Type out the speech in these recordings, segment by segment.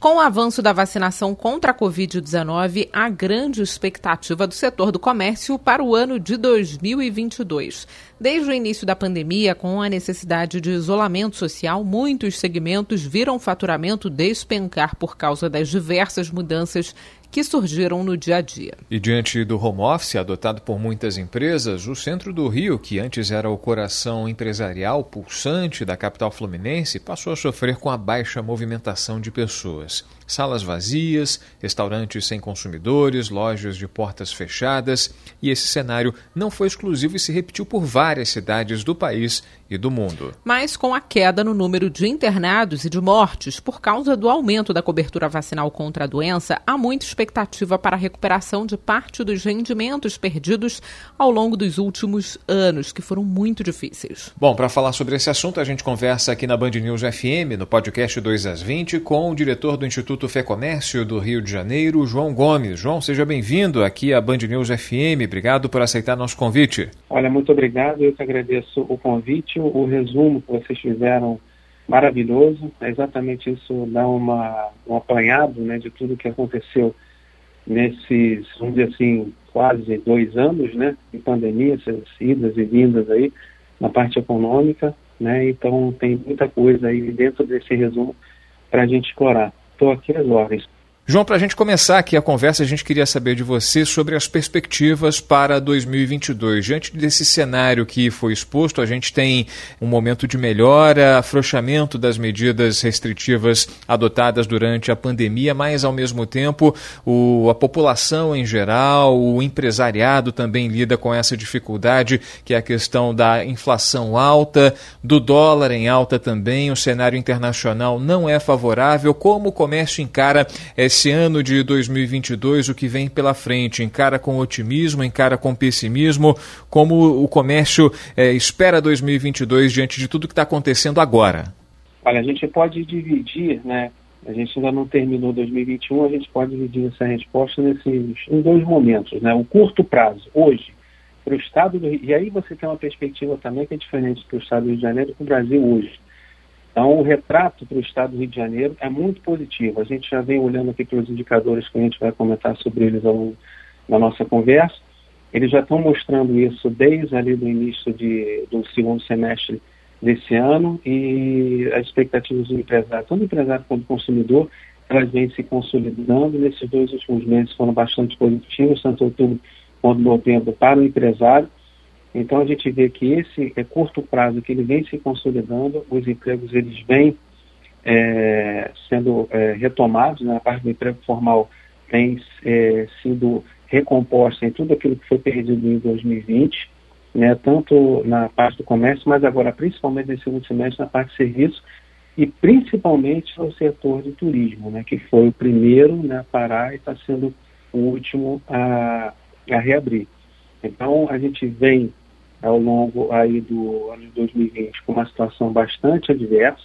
Com o avanço da vacinação contra a Covid-19, há grande expectativa do setor do comércio para o ano de 2022. Desde o início da pandemia, com a necessidade de isolamento social, muitos segmentos viram o faturamento despencar por causa das diversas mudanças que surgiram no dia a dia. E diante do home office adotado por muitas empresas, o centro do Rio, que antes era o coração empresarial pulsante da capital fluminense, passou a sofrer com a baixa movimentação de pessoas salas vazias, restaurantes sem consumidores, lojas de portas fechadas, e esse cenário não foi exclusivo e se repetiu por várias cidades do país e do mundo. Mas com a queda no número de internados e de mortes por causa do aumento da cobertura vacinal contra a doença, há muita expectativa para a recuperação de parte dos rendimentos perdidos ao longo dos últimos anos, que foram muito difíceis. Bom, para falar sobre esse assunto, a gente conversa aqui na Band News FM, no podcast 2 às 20, com o diretor do Instituto Instituto Fé Comércio do Rio de Janeiro, João Gomes. João, seja bem-vindo aqui à Band News FM. Obrigado por aceitar nosso convite. Olha, muito obrigado. Eu que agradeço o convite, o resumo que vocês fizeram maravilhoso. É exatamente isso dá uma, um apanhado né, de tudo que aconteceu nesses, vamos dizer assim, quase dois anos né, de pandemia, essas idas e vindas aí na parte econômica. Né, então tem muita coisa aí dentro desse resumo para a gente explorar estou aqui às ordens. João, para a gente começar aqui a conversa, a gente queria saber de você sobre as perspectivas para 2022. Diante desse cenário que foi exposto, a gente tem um momento de melhora, afrouxamento das medidas restritivas adotadas durante a pandemia, mas ao mesmo tempo o, a população em geral, o empresariado também lida com essa dificuldade, que é a questão da inflação alta, do dólar em alta também, o cenário internacional não é favorável. Como o comércio encara esse esse ano de 2022, o que vem pela frente? Encara com otimismo, encara com pessimismo? Como o comércio é, espera 2022 diante de tudo que está acontecendo agora? Olha, a gente pode dividir, né? A gente ainda não terminou 2021, a gente pode dividir essa resposta nesses, em dois momentos, né? O curto prazo, hoje, para o estado do Rio, e aí você tem uma perspectiva também que é diferente para o estado do Rio de Janeiro e para o Brasil hoje. Então, o retrato para o estado do Rio de Janeiro é muito positivo. A gente já vem olhando aqui pelos indicadores que a gente vai comentar sobre eles ao nossa conversa. Eles já estão mostrando isso desde ali do início de, do segundo semestre desse ano e as expectativas do empresário, tanto do empresário quanto do consumidor, elas vêm se consolidando. Nesses dois últimos meses foram bastante positivos, tanto outubro quanto novembro, para o empresário. Então a gente vê que esse é curto prazo que ele vem se consolidando, os empregos eles vêm é, sendo é, retomados, né? a parte do emprego formal tem é, sido recomposta em tudo aquilo que foi perdido em 2020, né? tanto na parte do comércio, mas agora principalmente nesse segundo semestre na parte de serviço e principalmente no setor de turismo, né? que foi o primeiro né, a parar e está sendo o último a, a reabrir. Então a gente vem ao longo aí do ano de 2020 com uma situação bastante adversa.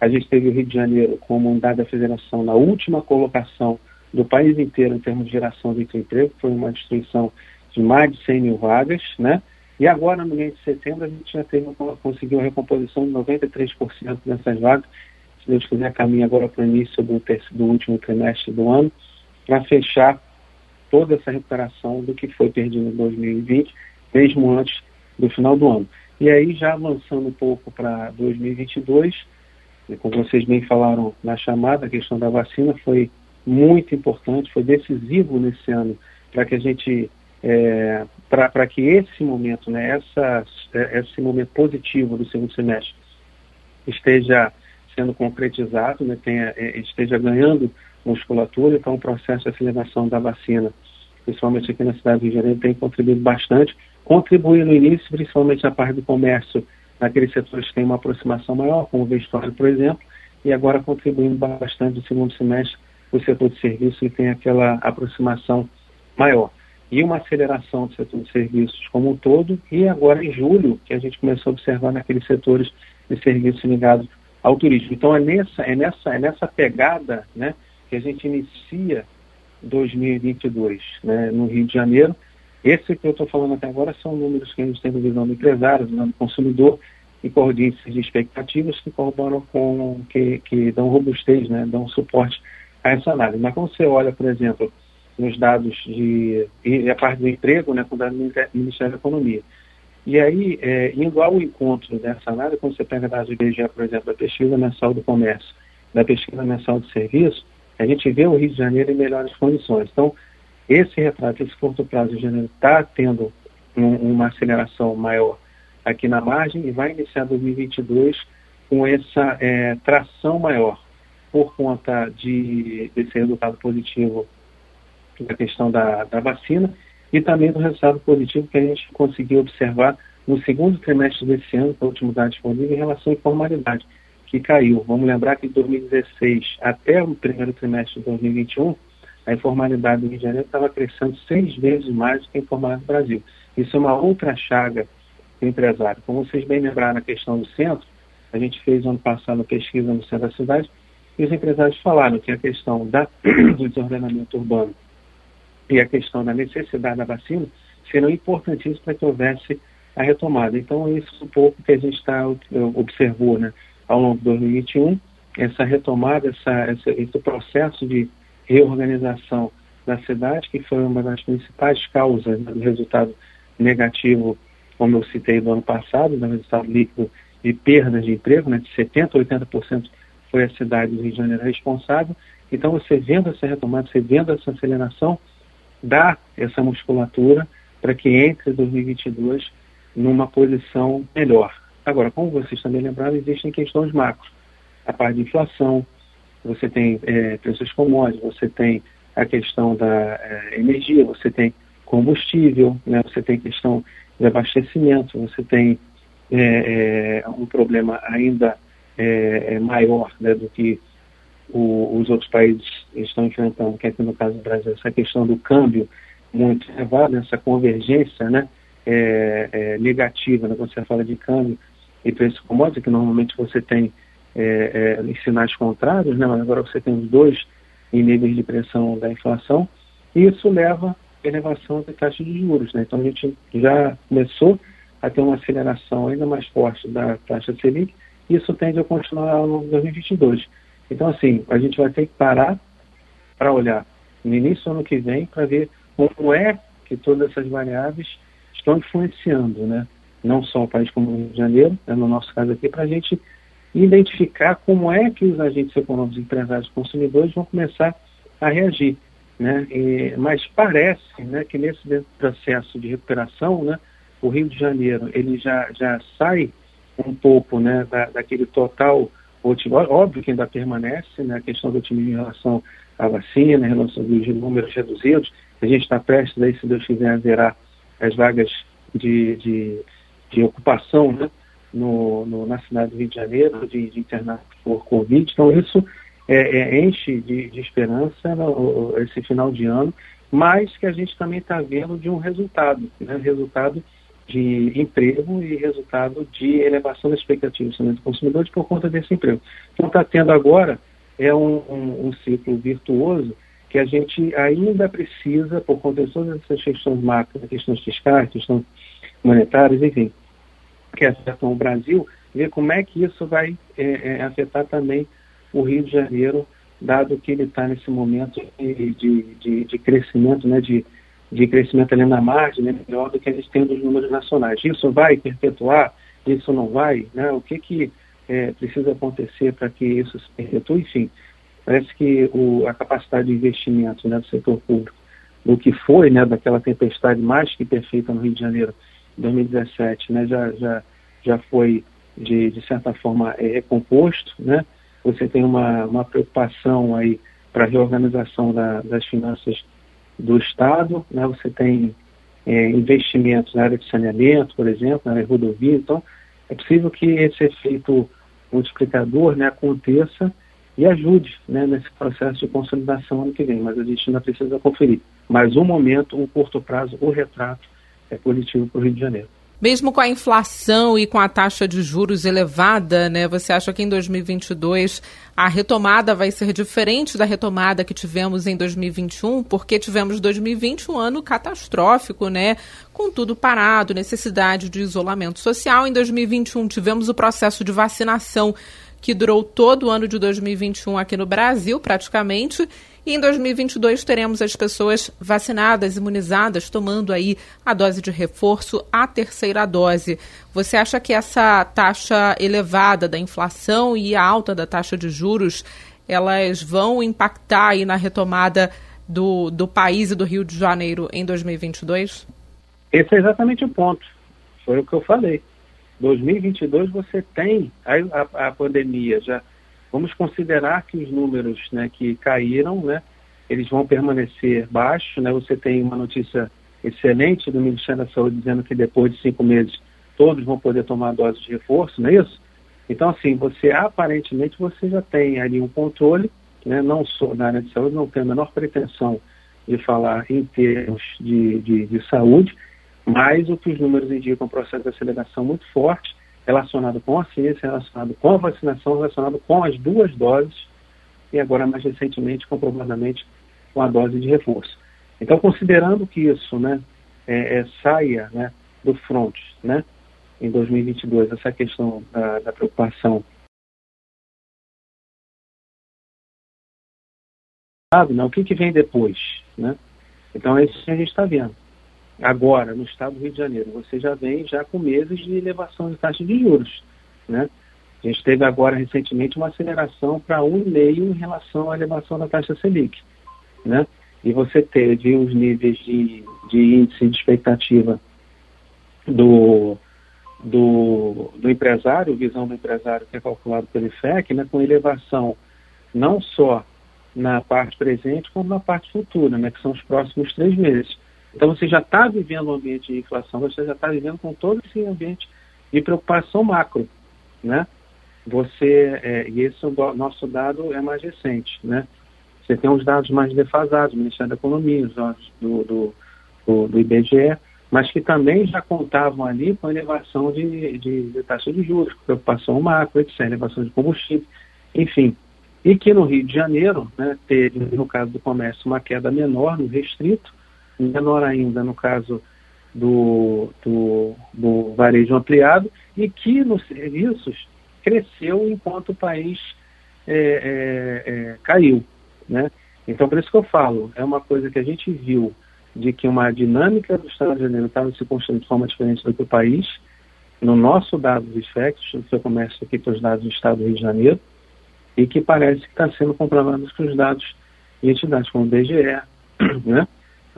A gente teve o Rio de Janeiro como unidade da federação na última colocação do país inteiro em termos de geração de emprego, foi uma destruição de mais de 100 mil vagas, né? E agora, no mês de setembro, a gente já teve, conseguiu a recomposição de 93% dessas vagas. Se Deus quiser, caminha agora para o início do, do último trimestre do ano, para fechar toda essa recuperação do que foi perdido em 2020, mesmo antes do final do ano. E aí, já avançando um pouco para 2022, como vocês bem falaram na chamada, a questão da vacina foi muito importante, foi decisivo nesse ano para que a gente, é, para que esse momento, né, essa, é, esse momento positivo do segundo semestre esteja sendo concretizado, né, tenha, é, esteja ganhando musculatura, então o processo de aceleração da vacina, principalmente aqui na cidade de Janeiro, tem contribuído bastante contribuir no início, principalmente na parte do comércio, naqueles setores que têm uma aproximação maior, como o vestuário, por exemplo, e agora contribuindo bastante no segundo semestre o setor de serviços que tem aquela aproximação maior. E uma aceleração do setor de serviços como um todo, e agora em julho, que a gente começou a observar naqueles setores de serviços ligados ao turismo. Então é nessa, é nessa, é nessa pegada né, que a gente inicia 2022 né, no Rio de Janeiro. Esse que eu estou falando até agora são números que a gente tem do visão do empresário, do do consumidor e com de expectativas que corroboram com, que, que dão robustez, né, dão suporte a essa análise. Mas quando você olha, por exemplo, nos dados de e a parte do emprego, né, com dados do Ministério da Economia. E aí, é, indo ao encontro dessa análise, quando você pega dados do IBGE, por exemplo, da pesquisa mensal do comércio, da pesquisa mensal de serviço, a gente vê o Rio de Janeiro em melhores condições. Então, esse retrato, esse curto prazo de janeiro está tendo um, uma aceleração maior aqui na margem e vai iniciar 2022 com essa é, tração maior por conta de, desse resultado positivo da questão da, da vacina e também do resultado positivo que a gente conseguiu observar no segundo trimestre desse ano, que é o último dado disponível, em relação à informalidade, que caiu. Vamos lembrar que de 2016 até o primeiro trimestre de 2021, a informalidade do Rio de Janeiro estava crescendo seis vezes mais do que a informalidade do Brasil. Isso é uma outra chaga do empresário. Como vocês bem lembraram na questão do centro, a gente fez ano passado pesquisa no centro da cidade e os empresários falaram que a questão da, do desordenamento urbano e a questão da necessidade da vacina serão importantíssimos para que houvesse a retomada. Então, isso é um pouco que a gente está observou né, ao longo de 2021, essa retomada, essa, essa, esse processo de reorganização da cidade, que foi uma das principais causas do resultado negativo, como eu citei do ano passado, do resultado líquido de perdas de emprego, né, de 70% a 80% foi a cidade do Rio de Janeiro responsável. Então, você vendo essa retomada, você vendo essa aceleração, dá essa musculatura para que entre 2022 numa posição melhor. Agora, como vocês também lembraram, existem questões macro. A parte de inflação, você tem é, preços commodities, você tem a questão da é, energia, você tem combustível, né, você tem questão de abastecimento, você tem é, é um problema ainda é, é, maior né, do que o, os outros países estão enfrentando, que aqui no caso do Brasil, essa questão do câmbio muito elevado, essa convergência né, é, é, negativa, né, quando você fala de câmbio e preço commodity, que normalmente você tem é, é, sinais contrários, né, mas agora você tem os dois em níveis de pressão da inflação, e isso leva à elevação da taxa de juros. Né? Então a gente já começou a ter uma aceleração ainda mais forte da taxa Selic, e isso tende a continuar ao longo de 2022. Então, assim, a gente vai ter que parar para olhar no início do ano que vem para ver como é que todas essas variáveis estão influenciando, né? Não só o país como o Rio de Janeiro, né, no nosso caso aqui, para a gente identificar como é que os agentes econômicos, empresários e consumidores vão começar a reagir. Né? E, mas parece né, que nesse processo de recuperação, né, o Rio de Janeiro ele já, já sai um pouco né, da, daquele total Óbvio que ainda permanece né, a questão do otimismo em relação à vacina, em relação aos números reduzidos. A gente está prestes, aí, se Deus quiser, a zerar as vagas de, de, de ocupação né, no, no, na cidade do Rio de Janeiro, de, de internato por Covid. Então, isso é, é, enche de, de esperança no, esse final de ano, mas que a gente também está vendo de um resultado, né, resultado de emprego e resultado de elevação da expectativa do consumidores por conta desse emprego. Então está tendo agora é um, um, um, ciclo virtuoso que a gente ainda precisa, por conta de todas essas questões macro, questões fiscais, questões monetárias, enfim, que afetam o Brasil, ver como é que isso vai é, é, afetar também o Rio de Janeiro, dado que ele está nesse momento de, de, de, crescimento, né, de de crescimento ali na margem né, melhor do que a gente tem dos números nacionais. Isso vai perpetuar? Isso não vai? Né? O que, que é, precisa acontecer para que isso se perpetue? Enfim, parece que o, a capacidade de investimento né, do setor público, do que foi né, daquela tempestade mais que perfeita no Rio de Janeiro em 2017, né, já, já, já foi, de, de certa forma, é, recomposto. Né? Você tem uma, uma preocupação aí para a reorganização da, das finanças do Estado, né? você tem é, investimentos na área de saneamento, por exemplo, na área de rodovia, então é possível que esse efeito multiplicador né, aconteça e ajude né, nesse processo de consolidação ano que vem, mas a gente ainda precisa conferir. Mas um momento, um curto prazo, o retrato é positivo para o Rio de Janeiro. Mesmo com a inflação e com a taxa de juros elevada, né, você acha que em 2022 a retomada vai ser diferente da retomada que tivemos em 2021? Porque tivemos 2020 um ano catastrófico, né, com tudo parado, necessidade de isolamento social. Em 2021 tivemos o processo de vacinação que durou todo o ano de 2021 aqui no Brasil, praticamente, e em 2022 teremos as pessoas vacinadas, imunizadas, tomando aí a dose de reforço, a terceira dose. Você acha que essa taxa elevada da inflação e a alta da taxa de juros, elas vão impactar aí na retomada do, do país e do Rio de Janeiro em 2022? Esse é exatamente o ponto. Foi o que eu falei. 2022 você tem a, a, a pandemia já Vamos considerar que os números né, que caíram, né, eles vão permanecer baixos. Né? Você tem uma notícia excelente do Ministério da Saúde dizendo que depois de cinco meses todos vão poder tomar dose de reforço, não é isso? Então, assim, você aparentemente você já tem ali um controle, né? não sou na área de saúde, não tenho a menor pretensão de falar em termos de, de, de saúde, mas o que os números indicam é um processo de aceleração muito forte relacionado com a ciência, relacionado com a vacinação, relacionado com as duas doses e agora mais recentemente, comprovadamente, com a dose de reforço. Então, considerando que isso né, é, é, saia né, do front né, em 2022, essa questão da, da preocupação né, o que, que vem depois? Né? Então, é isso que a gente está vendo. Agora, no estado do Rio de Janeiro, você já vem já com meses de elevação de taxa de juros. Né? A gente teve agora recentemente uma aceleração para 1,5 em relação à elevação da taxa Selic. Né? E você teve os níveis de, de índice de expectativa do, do, do empresário, visão do empresário que é calculado pelo IFEC, né, com elevação não só na parte presente, como na parte futura, né, que são os próximos três meses. Então você já está vivendo um ambiente de inflação, você já está vivendo com todo esse ambiente de preocupação macro, né? Você, é, e esse é nosso dado é mais recente, né? Você tem os dados mais defasados, do Ministério da Economia, os dados do, do, do, do IBGE, mas que também já contavam ali com elevação de, de, de taxa de juros, preocupação macro, etc., elevação de combustível, enfim. E que no Rio de Janeiro, né, teve, no caso do comércio, uma queda menor no restrito, menor ainda no caso do, do, do varejo ampliado, e que nos serviços cresceu enquanto o país é, é, é, caiu. Né? Então, por isso que eu falo, é uma coisa que a gente viu de que uma dinâmica do Estado de Janeiro estava se construindo de forma diferente do que o país, no nosso dado dos FECs, no seu comércio aqui para os dados do Estado do Rio de Janeiro, e que parece que está sendo comprovado com os dados de entidades como o BGE, né?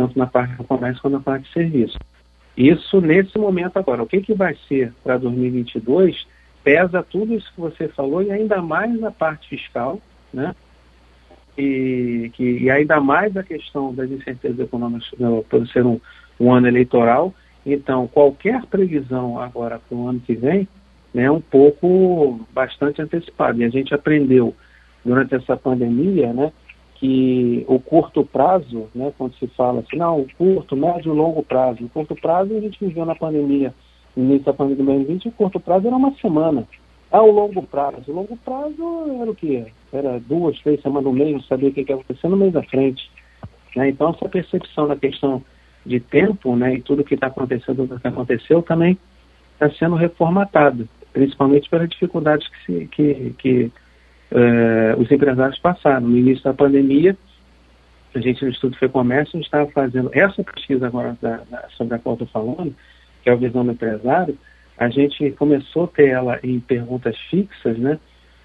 Tanto na parte do comércio quanto na parte de serviço. Isso nesse momento agora. O que, que vai ser para 2022 pesa tudo isso que você falou e ainda mais na parte fiscal, né? E, que, e ainda mais a questão das incertezas econômicas né, por ser um, um ano eleitoral. Então, qualquer previsão agora para o ano que vem né, é um pouco bastante antecipada. E a gente aprendeu durante essa pandemia, né, que o curto prazo, né, quando se fala assim, não, curto, médio e longo prazo. O curto prazo a gente viveu na pandemia, no início da pandemia de 2020, o curto prazo era uma semana. Ah, o longo prazo. O longo prazo era o quê? Era duas, três semanas no meio, sabia o que ia acontecer no meio da frente. Né? Então, essa percepção da questão de tempo né, e tudo que está acontecendo, tudo que aconteceu, também está sendo reformatado, principalmente pelas dificuldades que, se, que, que uh, os empresários passaram. No início da pandemia, a gente no Estudo Foi Comércio, a gente estava fazendo essa pesquisa agora da, da, sobre a qual estou falando, que é a visão do empresário, a gente começou a ter ela em perguntas fixas, né?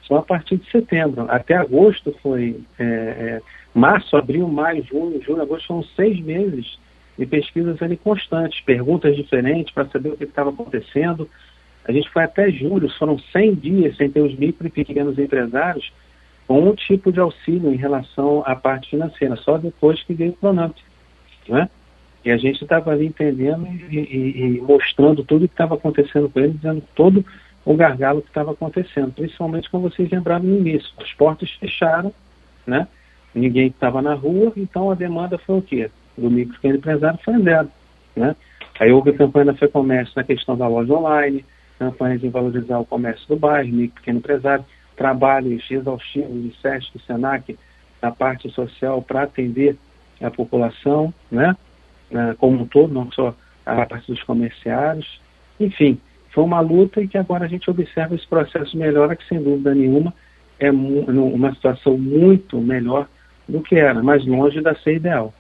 Só a partir de setembro. Até agosto foi é, é, março, abril, maio, junho, julho, agosto foram seis meses de pesquisas ali constantes, perguntas diferentes para saber o que estava acontecendo, a gente foi até julho, foram 100 dias sem ter os micro e pequenos empresários com um tipo de auxílio em relação à parte financeira, só depois que veio o Pronamp. Né? E a gente estava ali entendendo e, e, e, mostrando tudo o que estava acontecendo com eles, dizendo todo o gargalo que estava acontecendo, principalmente como vocês lembraram no início. As portas fecharam, né? ninguém estava na rua, então a demanda foi o quê? Do micro e empresário foi zero. Né? Aí houve campanha da FEComércio na questão da loja online, campanhas em valorizar o comércio do bairro, micro pequeno empresário, trabalhos exaustivos de SESC e SENAC na parte social para atender a população, né? como um todo, não só a parte dos comerciários. Enfim, foi uma luta e que agora a gente observa esse processo melhora, que sem dúvida nenhuma é uma situação muito melhor do que era, mais longe da ser ideal.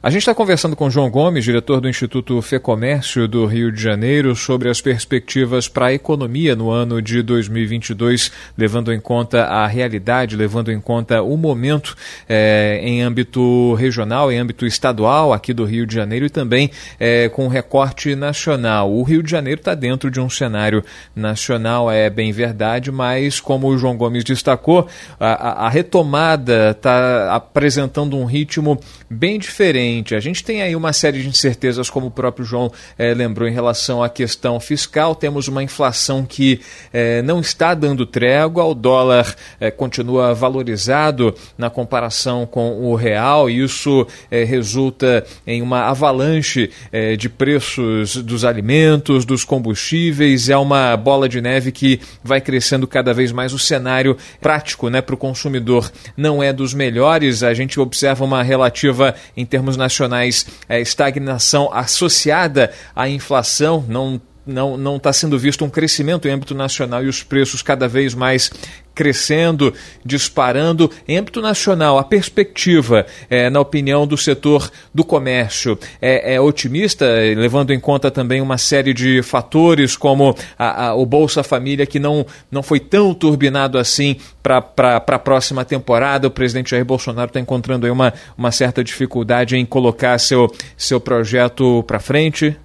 A gente está conversando com João Gomes, diretor do Instituto Fecomércio do Rio de Janeiro, sobre as perspectivas para a economia no ano de 2022, levando em conta a realidade, levando em conta o momento é, em âmbito regional, em âmbito estadual aqui do Rio de Janeiro e também é, com recorte nacional. O Rio de Janeiro está dentro de um cenário nacional, é bem verdade, mas como o João Gomes destacou, a, a retomada está apresentando um ritmo bem diferente A gente tem aí uma série de incertezas, como o próprio João eh, lembrou, em relação à questão fiscal. Temos uma inflação que eh, não está dando trégua, o dólar eh, continua valorizado na comparação com o real, e isso resulta em uma avalanche de preços dos alimentos, dos combustíveis. É uma bola de neve que vai crescendo cada vez mais. O cenário prático né, para o consumidor não é dos melhores. A gente observa uma relativa, em termos nacionais, é, estagnação associada à inflação, não não não está sendo visto um crescimento em âmbito nacional e os preços cada vez mais crescendo, disparando. Em âmbito nacional, a perspectiva, é, na opinião do setor do comércio, é, é, otimista, levando em conta também uma série de fatores, como a, a, o Bolsa Família, que não, não foi tão turbinado assim para a próxima temporada. O presidente Jair Bolsonaro está encontrando aí uma, uma certa dificuldade em colocar seu, seu projeto para frente.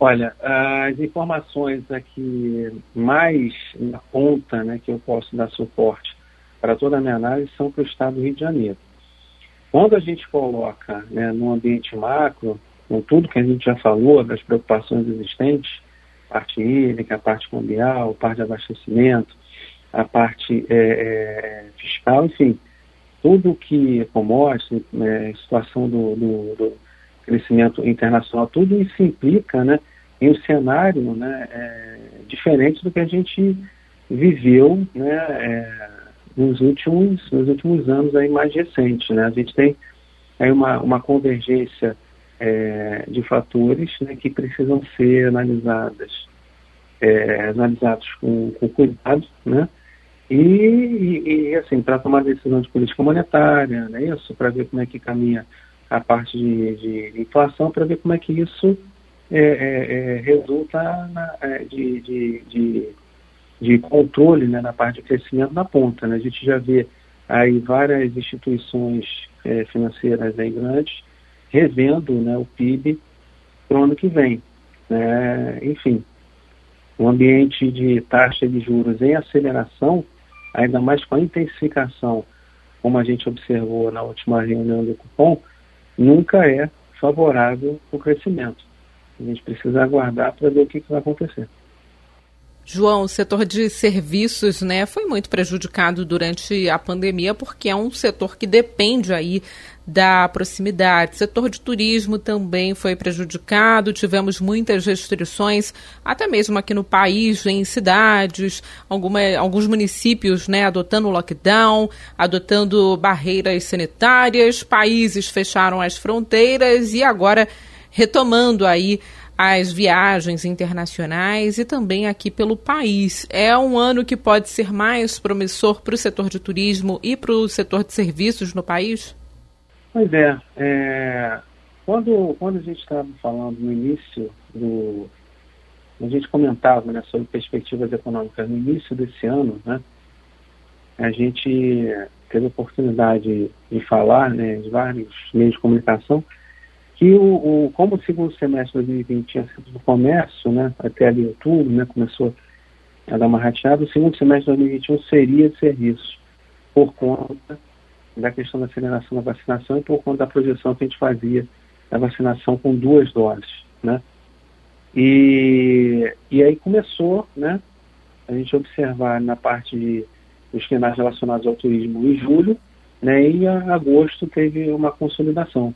Olha, as informações aqui mais na ponta, né, que eu posso dar suporte para toda a minha análise são para o estado do Rio de Janeiro. Quando a gente coloca né, no ambiente macro, com tudo que a gente já falou, das preocupações existentes, parte hídrica, a parte cambial, parte de abastecimento, a parte é, é, fiscal, enfim, tudo que é é, situação do, do, do crescimento internacional, tudo isso implica né, em um cenário né, é, diferente do que a gente viveu né, é, nos, últimos, nos últimos anos aí mais recentes. Né? A gente tem aí uma, uma convergência é, de fatores né, que precisam ser analisadas, é, analisados com, com cuidado, né? E, e, e assim, para tomar decisão de política monetária, né, isso, para ver como é que caminha a parte de, de inflação para ver como é que isso é, é, é resulta na, é, de, de, de, de, controle né, na parte de crescimento na ponta. Né? A gente já vê aí várias instituições é, financeiras aí grandes revendo né, o PIB para o ano que vem. Né? Enfim, um ambiente de taxa de juros em aceleração, ainda mais com a intensificação, como a gente observou na última reunião do cupom, nunca é favorável ao crescimento. A gente precisa aguardar para ver o que, que vai acontecer. João, o setor de serviços né, foi muito prejudicado durante a pandemia, porque é um setor que depende aí da proximidade. O setor de turismo também foi prejudicado, tivemos muitas restrições, até mesmo aqui no país, em cidades, alguma, alguns municípios né, adotando lockdown, adotando barreiras sanitárias, países fecharam as fronteiras e agora retomando aí as viagens internacionais e também aqui pelo país. É um ano que pode ser mais promissor para o setor de turismo e para o setor de serviços no país? Pois é. é quando, quando a gente estava falando no início do. A gente comentava né, sobre perspectivas econômicas no início desse ano, né, a gente teve a oportunidade de falar né, de vários meios de comunicação que o, o, como o segundo semestre de 2020 tinha sido do comércio, né, até ali outubro, né, começou a dar uma rateada, o segundo semestre de 2021 seria de serviços, por conta da questão da aceleração da vacinação e por conta da projeção que a gente fazia da vacinação com duas doses, né. E, e aí começou, né, a gente observar na parte de, dos cenários relacionados ao turismo em julho, né, e em agosto teve uma consolidação.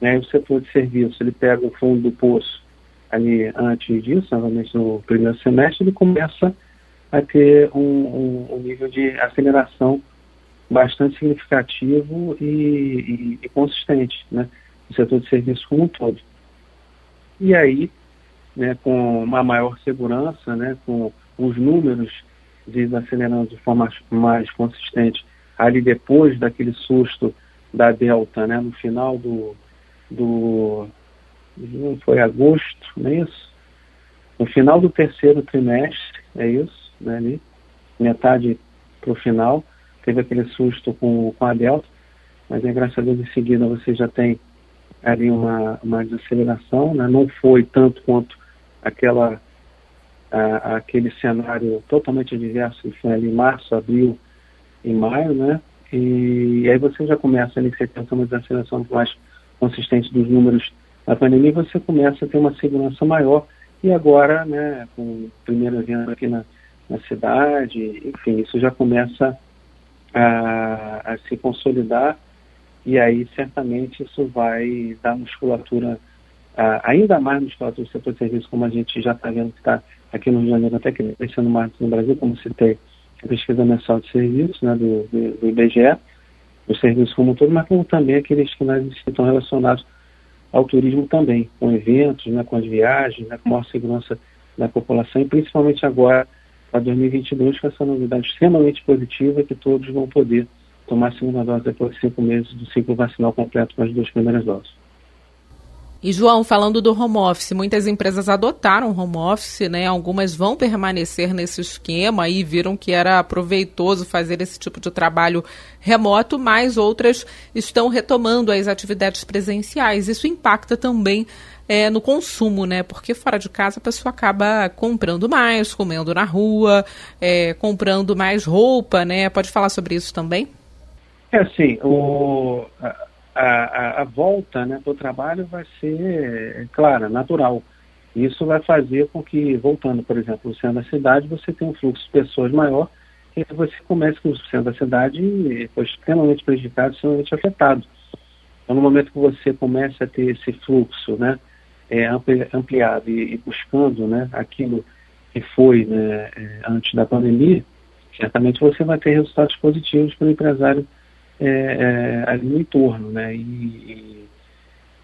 Né? O setor de serviço ele pega o fundo do poço ali antes disso, novamente no primeiro semestre, ele começa a ter um, um, um nível de aceleração bastante significativo e, e, e, consistente, né, no setor de serviço como um todo. E aí, né, com uma maior segurança, né, com os números desacelerando de forma mais consistente ali depois daquele susto da Delta, né, no final do, do foi agosto, não é isso? No final do terceiro trimestre, é isso, né, ali, metade para o final, teve aquele susto com, com a Delta, mas aí, graças a Deus, em seguida você já tem ali uma, uma desaceleração, né? não foi tanto quanto aquela, a, aquele cenário totalmente adverso que foi ali em março, abril e maio, né? E, e aí você já começa ali, você tem uma desaceleração mais consistente dos números da pandemia, você começa a ter uma segurança maior. E agora, né, com o primeiro evento aqui na, na cidade, enfim, isso já começa a, a se consolidar. E aí certamente isso vai dar musculatura, ainda mais musculatura do setor de serviço, como a gente já está vendo que está aqui no Rio de Janeiro, até crescendo mais no Brasil, como citei, a pesquisa mensal de serviços né, do, do, do IBGE, os serviços como um todo, mas como também aqueles que nós estão relacionados ao turismo também, com eventos, né, com as viagens, né, com maior segurança da população e principalmente agora, para 2022, com essa novidade extremamente positiva que todos vão poder tomar a segunda dose depois de cinco meses do ciclo vacinal completo com as duas primeiras doses. E João, falando do home office, muitas empresas adotaram home office, né? Algumas vão permanecer nesse esquema e viram que era proveitoso fazer esse tipo de trabalho remoto, mas outras estão retomando as atividades presenciais. Isso impacta também é, no consumo, né? Porque fora de casa a pessoa acaba comprando mais, comendo na rua, é, comprando mais roupa, né? Pode falar sobre isso também? É assim, o, a, a, volta né, para o trabalho vai ser, é, clara, natural. Isso vai fazer com que, voltando, por exemplo, no centro da cidade, você tenha um fluxo de pessoas maior e você comece com o centro da cidade foi extremamente prejudicado, extremamente afetado. Então, no momento que você começa a ter esse fluxo né, é, ampliado e, e buscando né, aquilo que foi né, é, antes da pandemia, certamente você vai ter resultados positivos para o empresário é, é, ali no entorno, né? E,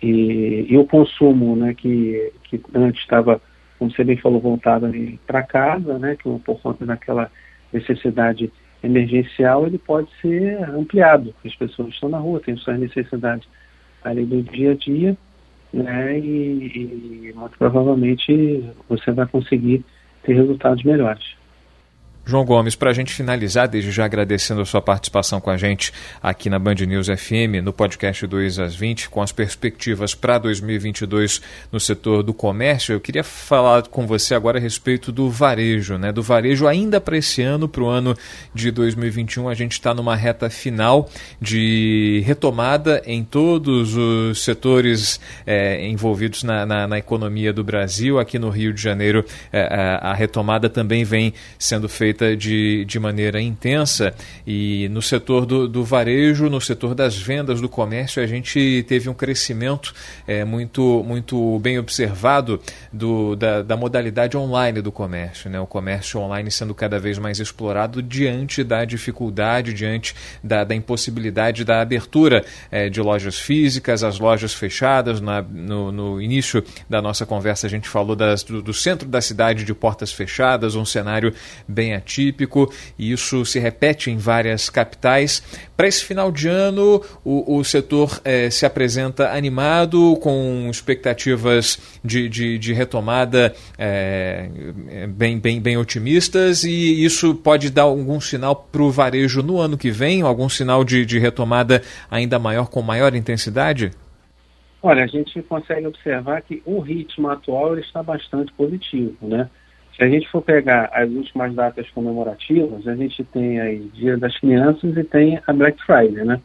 e, e, o consumo, né? Que, que antes estava, como você bem falou, voltado para casa, né? Que por conta daquela necessidade emergencial, ele pode ser ampliado. As pessoas estão na rua, têm suas necessidades ali do dia a dia, né? E, e muito provavelmente você vai conseguir ter resultados melhores. João Gomes, para a gente finalizar, desde já agradecendo a sua participação com a gente aqui na Band News FM, no podcast 2 às 20, com as perspectivas para 2022 no setor do comércio, eu queria falar com você agora a respeito do varejo, né? Do varejo ainda para esse ano, para o ano de 2021, a gente está numa reta final de retomada em todos os setores é, envolvidos na, na, na, economia do Brasil. Aqui no Rio de Janeiro, é, a retomada também vem sendo feita feita de, de maneira intensa e no setor do, do varejo, no setor das vendas, do comércio, a gente teve um crescimento é, muito, muito bem observado do, da, da modalidade online do comércio, né? o comércio online sendo cada vez mais explorado diante da dificuldade, diante da, da impossibilidade da abertura é, de lojas físicas, as lojas fechadas. Na, no, no início da nossa conversa, a gente falou das, do, do centro da cidade de portas fechadas, um cenário bem atípico, e isso se repete em várias capitais. Para esse final de ano, o, o setor eh, se apresenta animado, com expectativas de, de, de retomada eh, bem, bem, bem otimistas, e isso pode dar algum sinal para o varejo no ano que vem, algum sinal de, de retomada ainda maior, com maior intensidade? Olha, a gente consegue observar que o ritmo atual está bastante positivo, né? Se a gente for pegar as últimas datas comemorativas, a gente tem aí Dia das Crianças e tem a Black Friday, né?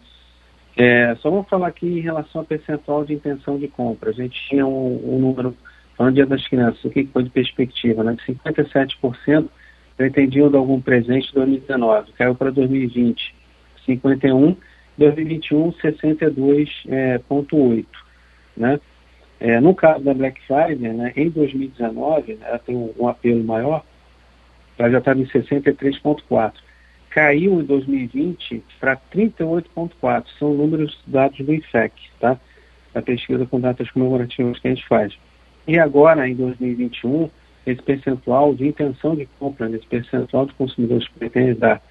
É, só vamos falar aqui em relação ao percentual de intenção de compra. A gente tinha um, um número, falando Dia das Crianças, o que foi de perspectiva, né? 57% pretendiam dar algum presente em 2019, caiu para 2020, 51%, 2021, 62,8%, né? É, no caso da Black Friday, né, em 2019, né, ela tem um, um apelo maior, ela já estava em 63,4. Caiu em 2020 para 38,4. São números dados do IFEC, tá? A pesquisa com datas comemorativas que a gente faz. E agora, em 2021, esse percentual de intenção de compra, esse percentual de consumidores que pretendem dar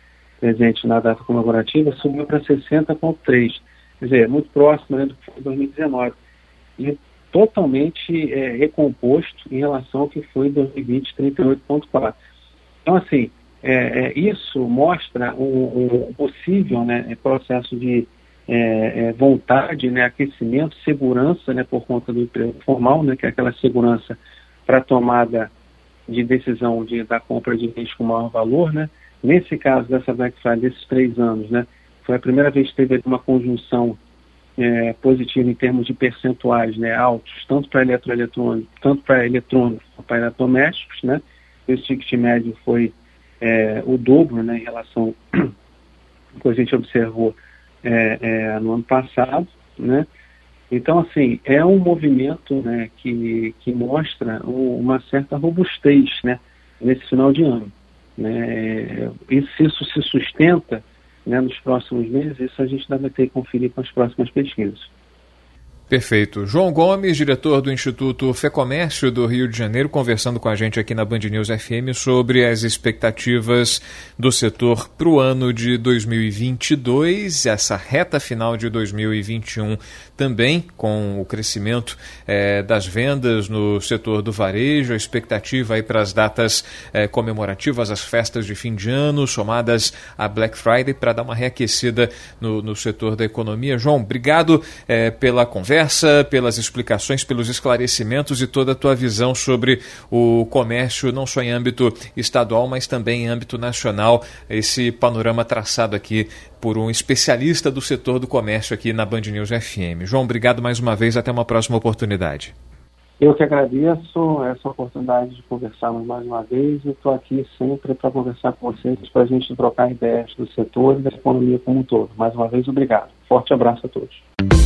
presente na data comemorativa, subiu para 60,3. Quer dizer, é muito próximo né, do que foi 2019. E totalmente é, recomposto em relação ao que foi em 2020, 38,4. Então, assim, é, é, isso mostra um possível né, processo de é, é, vontade, né, aquecimento, segurança né, por conta do emprego formal, né, que é aquela segurança para tomada de decisão de, da compra de bens com maior valor. Né. Nesse caso dessa Black Friday, desses três anos, né, foi a primeira vez que teve uma conjunção é, positiva em termos de percentuais né, altos, tanto para eletroeletrônico, tanto para eletrônicos quanto para eletrodomésticos. Né. Esse ticket médio foi é, o dobro né, em relação ao que a gente observou é, é, no ano passado, né? Então, assim, é um movimento né, que, que mostra uma certa robustez né, nesse final de ano. Né? E se isso se sustenta né, nos próximos meses, isso a gente deve ter que conferir com as próximas pesquisas. Perfeito. João Gomes, diretor do Instituto Fecomércio do Rio de Janeiro, conversando com a gente aqui na Band News FM sobre as expectativas do setor para o ano de 2022, essa reta final de 2021 também, com o crescimento eh, das vendas no setor do varejo, a expectativa aí para as datas eh, comemorativas, as festas de fim de ano, somadas a Black Friday, para dar uma reaquecida no, no, setor da economia. João, obrigado eh, pela conversa conversa, pelas explicações, pelos esclarecimentos e toda a tua visão sobre o comércio, não só em âmbito estadual, mas também em âmbito nacional. Esse panorama traçado aqui por um especialista do setor do comércio aqui na Band News FM. João, obrigado mais uma vez. Até uma próxima oportunidade. Eu que agradeço essa oportunidade de conversarmos mais uma vez e estou aqui sempre para conversar com vocês, para a gente trocar ideias do setor e da economia como um todo. Mais uma vez, obrigado. Forte abraço a todos.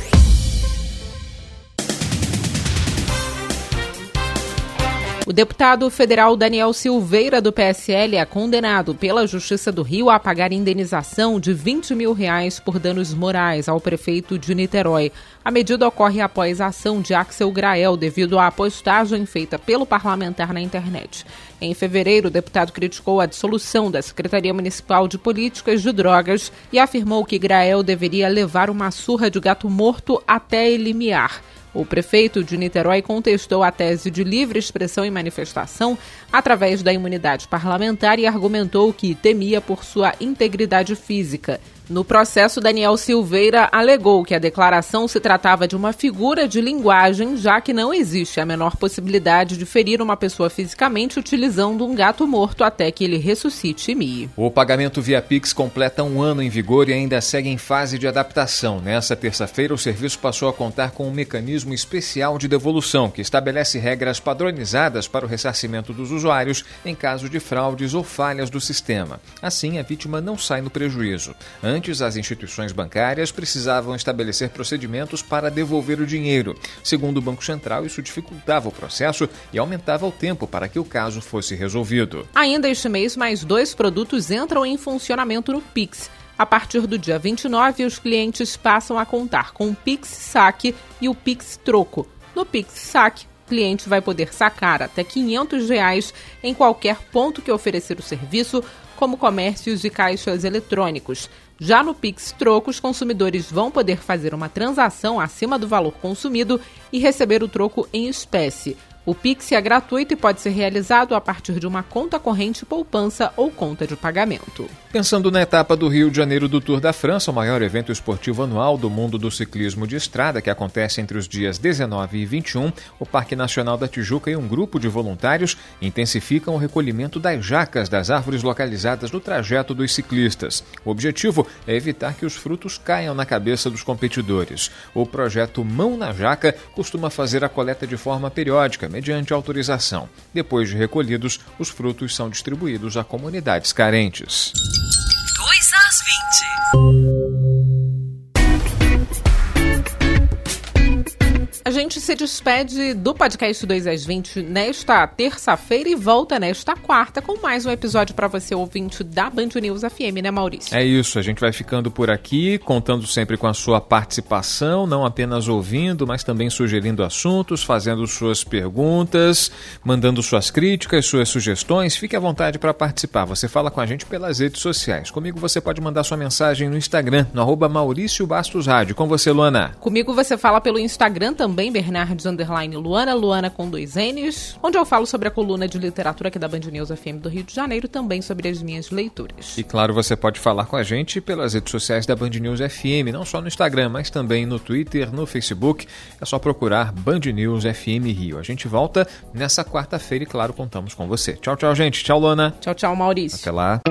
O deputado federal Daniel Silveira, do PSL, é condenado pela Justiça do Rio a pagar indenização de 20 mil reais por danos morais ao prefeito de Niterói. A medida ocorre após a ação de Axel Grael devido à postagem feita pelo parlamentar na internet. Em fevereiro, o deputado criticou a dissolução da Secretaria Municipal de Políticas de Drogas e afirmou que Grael deveria levar uma surra de gato morto até eliminar. O prefeito de Niterói contestou a tese de livre expressão e manifestação através da imunidade parlamentar e argumentou que temia por sua integridade física. No processo, Daniel Silveira alegou que a declaração se tratava de uma figura de linguagem, já que não existe a menor possibilidade de ferir uma pessoa fisicamente utilizando um gato morto até que ele ressuscite e mie. O pagamento via Pix completa um ano em vigor e ainda segue em fase de adaptação. Nessa terça-feira, o serviço passou a contar com um mecanismo especial de devolução que estabelece regras padronizadas para o ressarcimento dos usuários em caso de fraudes ou falhas do sistema. Assim, a vítima não sai no prejuízo. Antes Antes, as instituições bancárias precisavam estabelecer procedimentos para devolver o dinheiro. Segundo o Banco Central, isso dificultava o processo e aumentava o tempo para que o caso fosse resolvido. Ainda este mês, mais dois produtos entram em funcionamento no Pix. A partir do dia 29, os clientes passam a contar com o Pix Saque e o Pix Troco. No Pix Saque, o cliente vai poder sacar até 500 reais em qualquer ponto que oferecer o serviço, como comércios e caixas eletrônicos. Já no Pix Troco, os consumidores vão poder fazer uma transação acima do valor consumido e receber o troco em espécie. O Pix é gratuito e pode ser realizado a partir de uma conta corrente poupança ou conta de pagamento. Pensando na etapa do Rio de Janeiro do Tour da França, o maior evento esportivo anual do mundo do ciclismo de estrada, que acontece entre os dias 19 e 21, o Parque Nacional da Tijuca e um grupo de voluntários intensificam o recolhimento das jacas das árvores localizadas no trajeto dos ciclistas. O objetivo é evitar que os frutos caiam na cabeça dos competidores. O projeto Mão na Jaca costuma fazer a coleta de forma periódica mediante autorização. Depois de recolhidos, os frutos são distribuídos a comunidades carentes. 2 às às 20. A gente se despede do podcast 2 às 20 nesta terça-feira e volta nesta quarta com mais um episódio para você, ouvinte da Band News FM, né, Maurício? É isso, a gente vai ficando por aqui, contando sempre com a sua participação, não apenas ouvindo, mas também sugerindo assuntos, fazendo suas perguntas, mandando suas críticas, suas sugestões. Fique à vontade para participar. Você fala com a gente pelas redes sociais. Comigo você pode mandar sua mensagem no Instagram, no arroba Maurício Bastos Rádio. Com você, Luana. Comigo você fala pelo Instagram também também Bernardes Underline Luana, Luana com dois N's, onde eu falo sobre a coluna de literatura aqui da Band News FM do Rio de Janeiro, também sobre as minhas leituras. E claro, você pode falar com a gente pelas redes sociais da Band News FM, não só no Instagram, mas também no Twitter, no Facebook. É só procurar Band News FM Rio. A gente volta nessa quarta-feira e, claro, contamos com você. Tchau, tchau, gente. Tchau, Luana. Tchau, tchau, Maurício. Até lá.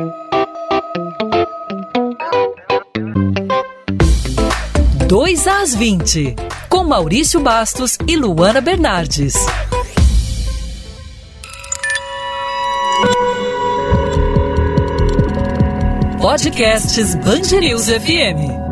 2 às 20, com Maurício Bastos e Luana Bernardes. Podcasts News FM.